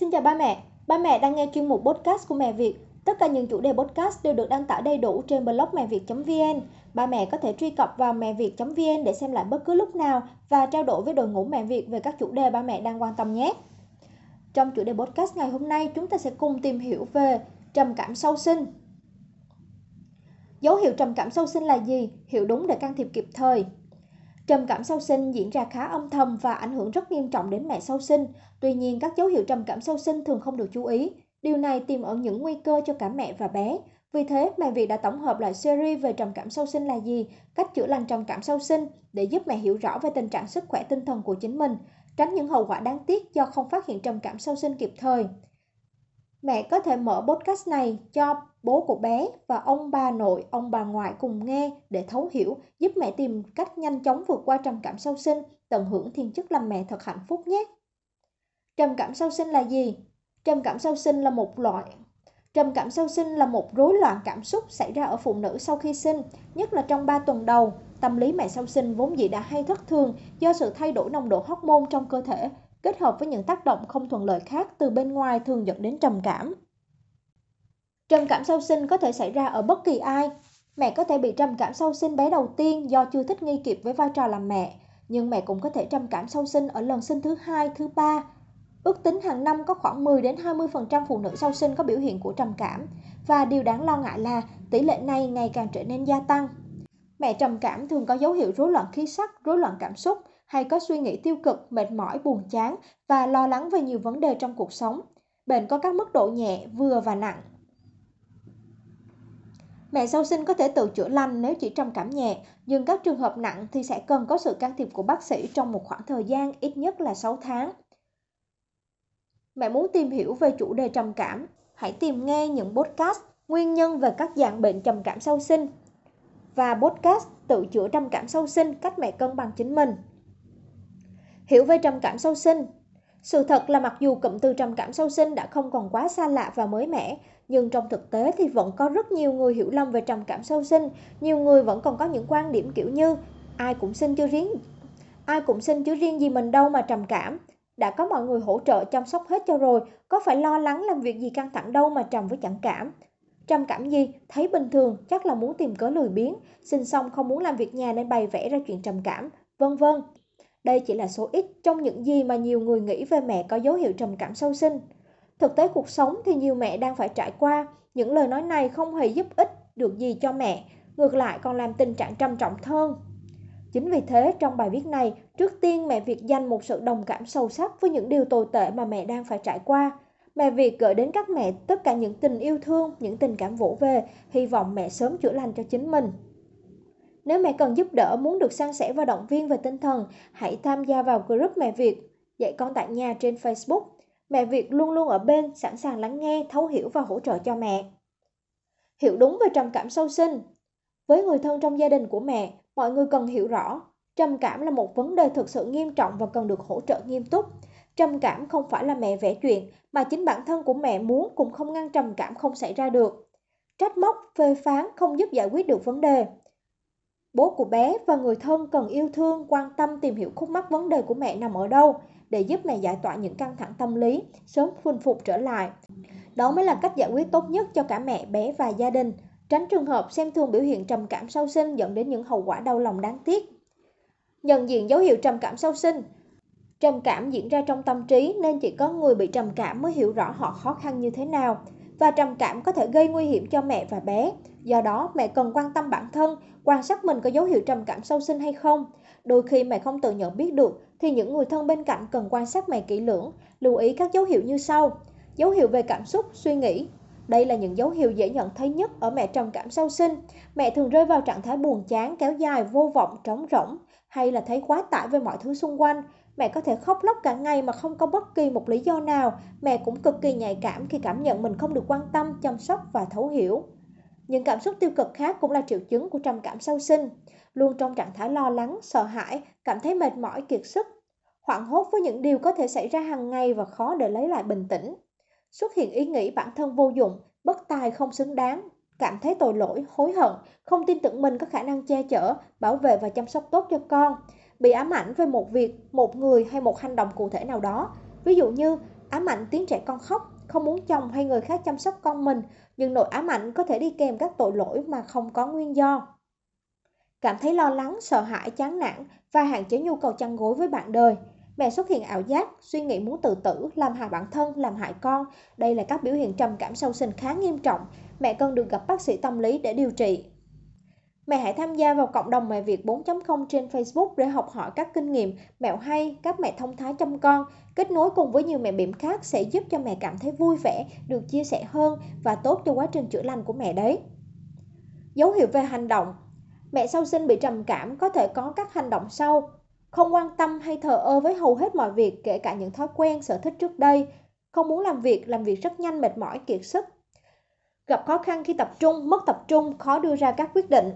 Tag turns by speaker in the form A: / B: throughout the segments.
A: Xin chào ba mẹ, ba mẹ đang nghe chuyên mục podcast của Mẹ Việt. Tất cả những chủ đề podcast đều được đăng tải đầy đủ trên blog mẹ việt.vn. Ba mẹ có thể truy cập vào mẹ việt.vn để xem lại bất cứ lúc nào và trao đổi với đội ngũ Mẹ Việt về các chủ đề ba mẹ đang quan tâm nhé. Trong chủ đề podcast ngày hôm nay, chúng ta sẽ cùng tìm hiểu về trầm cảm sau sinh. Dấu hiệu trầm cảm sau sinh là gì? Hiểu đúng để can thiệp kịp thời. Trầm cảm sau sinh diễn ra khá âm thầm và ảnh hưởng rất nghiêm trọng đến mẹ sau sinh. Tuy nhiên, các dấu hiệu trầm cảm sau sinh thường không được chú ý. Điều này tiềm ẩn những nguy cơ cho cả mẹ và bé. Vì thế, mẹ Việt đã tổng hợp lại series về trầm cảm sau sinh là gì, cách chữa lành trầm cảm sau sinh để giúp mẹ hiểu rõ về tình trạng sức khỏe tinh thần của chính mình, tránh những hậu quả đáng tiếc do không phát hiện trầm cảm sau sinh kịp thời. Mẹ có thể mở podcast này cho bố của bé và ông bà nội, ông bà ngoại cùng nghe để thấu hiểu, giúp mẹ tìm cách nhanh chóng vượt qua trầm cảm sau sinh, tận hưởng thiên chức làm mẹ thật hạnh phúc nhé. Trầm cảm sau sinh là gì? Trầm cảm sau sinh là một loại Trầm cảm sau sinh là một rối loạn cảm xúc xảy ra ở phụ nữ sau khi sinh, nhất là trong 3 tuần đầu. Tâm lý mẹ sau sinh vốn dĩ đã hay thất thường do sự thay đổi nồng độ hormone trong cơ thể, kết hợp với những tác động không thuận lợi khác từ bên ngoài thường dẫn đến trầm cảm. Trầm cảm sau sinh có thể xảy ra ở bất kỳ ai. Mẹ có thể bị trầm cảm sau sinh bé đầu tiên do chưa thích nghi kịp với vai trò làm mẹ, nhưng mẹ cũng có thể trầm cảm sau sinh ở lần sinh thứ hai, thứ ba. Ước tính hàng năm có khoảng 10 đến 20% phụ nữ sau sinh có biểu hiện của trầm cảm và điều đáng lo ngại là tỷ lệ này ngày càng trở nên gia tăng. Mẹ trầm cảm thường có dấu hiệu rối loạn khí sắc, rối loạn cảm xúc hay có suy nghĩ tiêu cực, mệt mỏi, buồn chán và lo lắng về nhiều vấn đề trong cuộc sống. Bệnh có các mức độ nhẹ, vừa và nặng. Mẹ sau sinh có thể tự chữa lành nếu chỉ trầm cảm nhẹ, nhưng các trường hợp nặng thì sẽ cần có sự can thiệp của bác sĩ trong một khoảng thời gian ít nhất là 6 tháng. Mẹ muốn tìm hiểu về chủ đề trầm cảm, hãy tìm nghe những podcast nguyên nhân về các dạng bệnh trầm cảm sau sinh và podcast tự chữa trầm cảm sau sinh cách mẹ cân bằng chính mình. Hiểu về trầm cảm sau sinh sự thật là mặc dù cụm từ trầm cảm sau sinh đã không còn quá xa lạ và mới mẻ, nhưng trong thực tế thì vẫn có rất nhiều người hiểu lầm về trầm cảm sau sinh. Nhiều người vẫn còn có những quan điểm kiểu như ai cũng sinh chứ riêng ai cũng sinh chứ riêng gì mình đâu mà trầm cảm. Đã có mọi người hỗ trợ chăm sóc hết cho rồi, có phải lo lắng làm việc gì căng thẳng đâu mà trầm với chẳng cảm. Trầm cảm gì? Thấy bình thường, chắc là muốn tìm cớ lười biếng, sinh xong không muốn làm việc nhà nên bày vẽ ra chuyện trầm cảm, vân vân. Đây chỉ là số ít trong những gì mà nhiều người nghĩ về mẹ có dấu hiệu trầm cảm sau sinh. Thực tế cuộc sống thì nhiều mẹ đang phải trải qua, những lời nói này không hề giúp ích được gì cho mẹ, ngược lại còn làm tình trạng trầm trọng hơn. Chính vì thế, trong bài viết này, trước tiên mẹ Việt dành một sự đồng cảm sâu sắc với những điều tồi tệ mà mẹ đang phải trải qua. Mẹ Việt gửi đến các mẹ tất cả những tình yêu thương, những tình cảm vỗ về, hy vọng mẹ sớm chữa lành cho chính mình. Nếu mẹ cần giúp đỡ, muốn được san sẻ và động viên về tinh thần, hãy tham gia vào group Mẹ Việt, dạy con tại nhà trên Facebook. Mẹ Việt luôn luôn ở bên, sẵn sàng lắng nghe, thấu hiểu và hỗ trợ cho mẹ. Hiểu đúng về trầm cảm sâu sinh Với người thân trong gia đình của mẹ, mọi người cần hiểu rõ, trầm cảm là một vấn đề thực sự nghiêm trọng và cần được hỗ trợ nghiêm túc. Trầm cảm không phải là mẹ vẽ chuyện, mà chính bản thân của mẹ muốn cũng không ngăn trầm cảm không xảy ra được. Trách móc, phê phán không giúp giải quyết được vấn đề. Bố của bé và người thân cần yêu thương, quan tâm tìm hiểu khúc mắc vấn đề của mẹ nằm ở đâu để giúp mẹ giải tỏa những căng thẳng tâm lý, sớm khôi phục trở lại. Đó mới là cách giải quyết tốt nhất cho cả mẹ, bé và gia đình, tránh trường hợp xem thường biểu hiện trầm cảm sau sinh dẫn đến những hậu quả đau lòng đáng tiếc. Nhận diện dấu hiệu trầm cảm sau sinh Trầm cảm diễn ra trong tâm trí nên chỉ có người bị trầm cảm mới hiểu rõ họ khó khăn như thế nào và trầm cảm có thể gây nguy hiểm cho mẹ và bé. Do đó, mẹ cần quan tâm bản thân, quan sát mình có dấu hiệu trầm cảm sâu sinh hay không. Đôi khi mẹ không tự nhận biết được thì những người thân bên cạnh cần quan sát mẹ kỹ lưỡng, lưu ý các dấu hiệu như sau. Dấu hiệu về cảm xúc, suy nghĩ. Đây là những dấu hiệu dễ nhận thấy nhất ở mẹ trầm cảm sau sinh. Mẹ thường rơi vào trạng thái buồn chán, kéo dài, vô vọng, trống rỗng hay là thấy quá tải với mọi thứ xung quanh. Mẹ có thể khóc lóc cả ngày mà không có bất kỳ một lý do nào. Mẹ cũng cực kỳ nhạy cảm khi cảm nhận mình không được quan tâm, chăm sóc và thấu hiểu. Những cảm xúc tiêu cực khác cũng là triệu chứng của trầm cảm sau sinh. Luôn trong trạng thái lo lắng, sợ hãi, cảm thấy mệt mỏi, kiệt sức. Hoảng hốt với những điều có thể xảy ra hàng ngày và khó để lấy lại bình tĩnh. Xuất hiện ý nghĩ bản thân vô dụng, bất tài không xứng đáng, cảm thấy tội lỗi, hối hận, không tin tưởng mình có khả năng che chở, bảo vệ và chăm sóc tốt cho con, bị ám ảnh về một việc, một người hay một hành động cụ thể nào đó. Ví dụ như ám ảnh tiếng trẻ con khóc, không muốn chồng hay người khác chăm sóc con mình, nhưng nỗi ám ảnh có thể đi kèm các tội lỗi mà không có nguyên do. Cảm thấy lo lắng, sợ hãi, chán nản và hạn chế nhu cầu chăn gối với bạn đời. Mẹ xuất hiện ảo giác, suy nghĩ muốn tự tử, làm hại bản thân, làm hại con. Đây là các biểu hiện trầm cảm sau sinh khá nghiêm trọng. Mẹ cần được gặp bác sĩ tâm lý để điều trị. Mẹ hãy tham gia vào cộng đồng mẹ Việt 4.0 trên Facebook để học hỏi các kinh nghiệm, mẹo hay, các mẹ thông thái chăm con. Kết nối cùng với nhiều mẹ bỉm khác sẽ giúp cho mẹ cảm thấy vui vẻ, được chia sẻ hơn và tốt cho quá trình chữa lành của mẹ đấy. Dấu hiệu về hành động Mẹ sau sinh bị trầm cảm có thể có các hành động sau. Không quan tâm hay thờ ơ với hầu hết mọi việc kể cả những thói quen, sở thích trước đây. Không muốn làm việc, làm việc rất nhanh, mệt mỏi, kiệt sức. Gặp khó khăn khi tập trung, mất tập trung, khó đưa ra các quyết định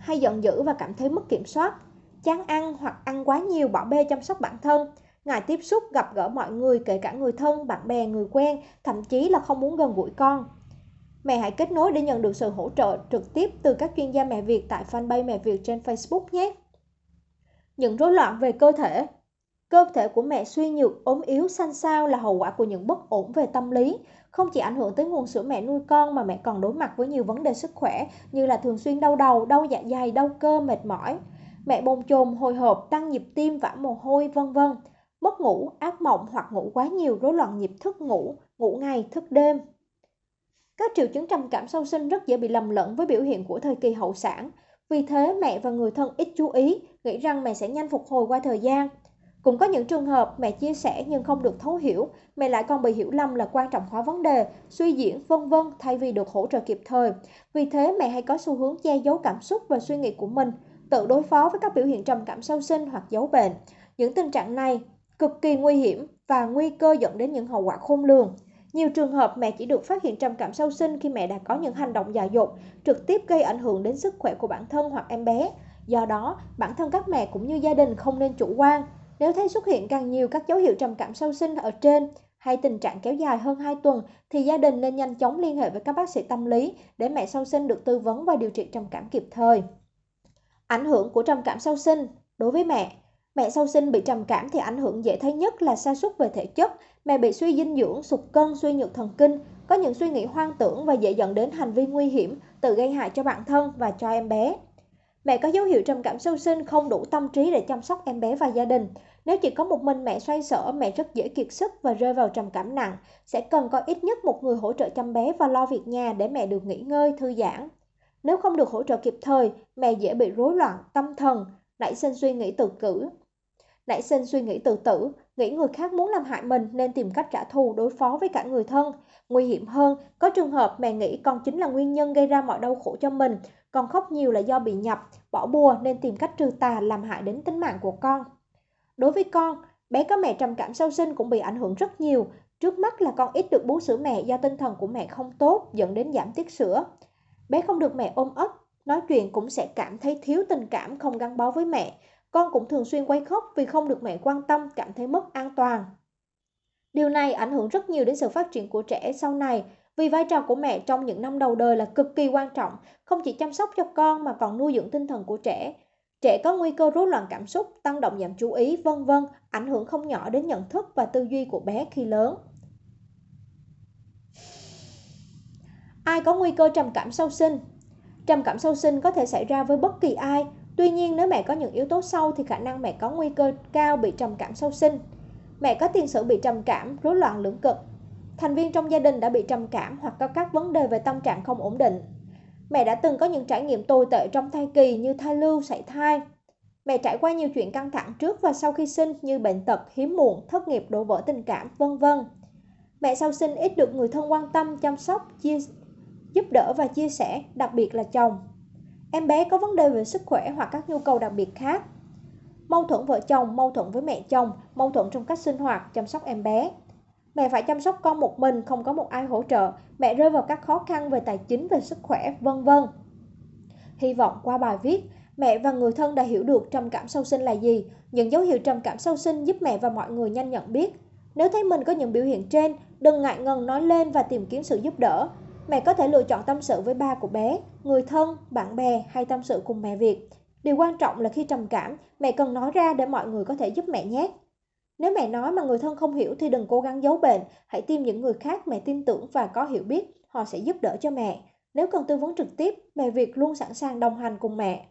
A: hay giận dữ và cảm thấy mất kiểm soát, chán ăn hoặc ăn quá nhiều bỏ bê chăm sóc bản thân, ngại tiếp xúc gặp gỡ mọi người kể cả người thân, bạn bè, người quen, thậm chí là không muốn gần gũi con. Mẹ hãy kết nối để nhận được sự hỗ trợ trực tiếp từ các chuyên gia mẹ Việt tại fanpage mẹ Việt trên Facebook nhé. Những rối loạn về cơ thể Cơ thể của mẹ suy nhược, ốm yếu, xanh xao là hậu quả của những bất ổn về tâm lý, không chỉ ảnh hưởng tới nguồn sữa mẹ nuôi con mà mẹ còn đối mặt với nhiều vấn đề sức khỏe như là thường xuyên đau đầu, đau dạ dày, đau cơ, mệt mỏi. Mẹ bồn chồn, hồi hộp, tăng nhịp tim, vã mồ hôi, vân vân. Mất ngủ, ác mộng hoặc ngủ quá nhiều, rối loạn nhịp thức ngủ, ngủ ngày, thức đêm. Các triệu chứng trầm cảm sau sinh rất dễ bị lầm lẫn với biểu hiện của thời kỳ hậu sản. Vì thế mẹ và người thân ít chú ý, nghĩ rằng mẹ sẽ nhanh phục hồi qua thời gian. Cũng có những trường hợp mẹ chia sẻ nhưng không được thấu hiểu, mẹ lại còn bị hiểu lầm là quan trọng hóa vấn đề, suy diễn vân vân thay vì được hỗ trợ kịp thời. Vì thế mẹ hay có xu hướng che giấu cảm xúc và suy nghĩ của mình, tự đối phó với các biểu hiện trầm cảm sau sinh hoặc giấu bệnh. Những tình trạng này cực kỳ nguy hiểm và nguy cơ dẫn đến những hậu quả khôn lường. Nhiều trường hợp mẹ chỉ được phát hiện trầm cảm sau sinh khi mẹ đã có những hành động dại dột, trực tiếp gây ảnh hưởng đến sức khỏe của bản thân hoặc em bé. Do đó, bản thân các mẹ cũng như gia đình không nên chủ quan, nếu thấy xuất hiện càng nhiều các dấu hiệu trầm cảm sau sinh ở trên hay tình trạng kéo dài hơn 2 tuần thì gia đình nên nhanh chóng liên hệ với các bác sĩ tâm lý để mẹ sau sinh được tư vấn và điều trị trầm cảm kịp thời. Ảnh hưởng của trầm cảm sau sinh đối với mẹ Mẹ sau sinh bị trầm cảm thì ảnh hưởng dễ thấy nhất là sa sút về thể chất, mẹ bị suy dinh dưỡng, sụt cân, suy nhược thần kinh, có những suy nghĩ hoang tưởng và dễ dẫn đến hành vi nguy hiểm, tự gây hại cho bản thân và cho em bé. Mẹ có dấu hiệu trầm cảm sâu sinh không đủ tâm trí để chăm sóc em bé và gia đình. Nếu chỉ có một mình mẹ xoay sở, mẹ rất dễ kiệt sức và rơi vào trầm cảm nặng. Sẽ cần có ít nhất một người hỗ trợ chăm bé và lo việc nhà để mẹ được nghỉ ngơi, thư giãn. Nếu không được hỗ trợ kịp thời, mẹ dễ bị rối loạn tâm thần, nảy sinh suy nghĩ tự cử. Nảy sinh suy nghĩ tự tử, nghĩ người khác muốn làm hại mình nên tìm cách trả thù đối phó với cả người thân. Nguy hiểm hơn, có trường hợp mẹ nghĩ con chính là nguyên nhân gây ra mọi đau khổ cho mình, con khóc nhiều là do bị nhập, bỏ bùa nên tìm cách trừ tà làm hại đến tính mạng của con. Đối với con, bé có mẹ trầm cảm sau sinh cũng bị ảnh hưởng rất nhiều. Trước mắt là con ít được bú sữa mẹ do tinh thần của mẹ không tốt dẫn đến giảm tiết sữa. Bé không được mẹ ôm ấp, nói chuyện cũng sẽ cảm thấy thiếu tình cảm không gắn bó với mẹ. Con cũng thường xuyên quay khóc vì không được mẹ quan tâm, cảm thấy mất an toàn. Điều này ảnh hưởng rất nhiều đến sự phát triển của trẻ sau này vì vai trò của mẹ trong những năm đầu đời là cực kỳ quan trọng, không chỉ chăm sóc cho con mà còn nuôi dưỡng tinh thần của trẻ. Trẻ có nguy cơ rối loạn cảm xúc, tăng động giảm chú ý, vân vân, ảnh hưởng không nhỏ đến nhận thức và tư duy của bé khi lớn. Ai có nguy cơ trầm cảm sau sinh? Trầm cảm sau sinh có thể xảy ra với bất kỳ ai, tuy nhiên nếu mẹ có những yếu tố sau thì khả năng mẹ có nguy cơ cao bị trầm cảm sau sinh. Mẹ có tiền sử bị trầm cảm, rối loạn lưỡng cực, thành viên trong gia đình đã bị trầm cảm hoặc có các vấn đề về tâm trạng không ổn định. Mẹ đã từng có những trải nghiệm tồi tệ trong thai kỳ như thai lưu, sảy thai. Mẹ trải qua nhiều chuyện căng thẳng trước và sau khi sinh như bệnh tật, hiếm muộn, thất nghiệp, đổ vỡ tình cảm, vân vân. Mẹ sau sinh ít được người thân quan tâm, chăm sóc, chia, giúp đỡ và chia sẻ, đặc biệt là chồng. Em bé có vấn đề về sức khỏe hoặc các nhu cầu đặc biệt khác. Mâu thuẫn vợ chồng, mâu thuẫn với mẹ chồng, mâu thuẫn trong cách sinh hoạt, chăm sóc em bé. Mẹ phải chăm sóc con một mình, không có một ai hỗ trợ. Mẹ rơi vào các khó khăn về tài chính, về sức khỏe, vân vân. Hy vọng qua bài viết, mẹ và người thân đã hiểu được trầm cảm sau sinh là gì. Những dấu hiệu trầm cảm sau sinh giúp mẹ và mọi người nhanh nhận biết. Nếu thấy mình có những biểu hiện trên, đừng ngại ngần nói lên và tìm kiếm sự giúp đỡ. Mẹ có thể lựa chọn tâm sự với ba của bé, người thân, bạn bè hay tâm sự cùng mẹ Việt. Điều quan trọng là khi trầm cảm, mẹ cần nói ra để mọi người có thể giúp mẹ nhé. Nếu mẹ nói mà người thân không hiểu thì đừng cố gắng giấu bệnh, hãy tìm những người khác mẹ tin tưởng và có hiểu biết, họ sẽ giúp đỡ cho mẹ. Nếu cần tư vấn trực tiếp, mẹ Việt luôn sẵn sàng đồng hành cùng mẹ.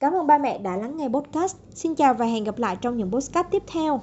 A: Cảm ơn ba mẹ đã lắng nghe podcast. Xin chào và hẹn gặp lại trong những podcast tiếp theo.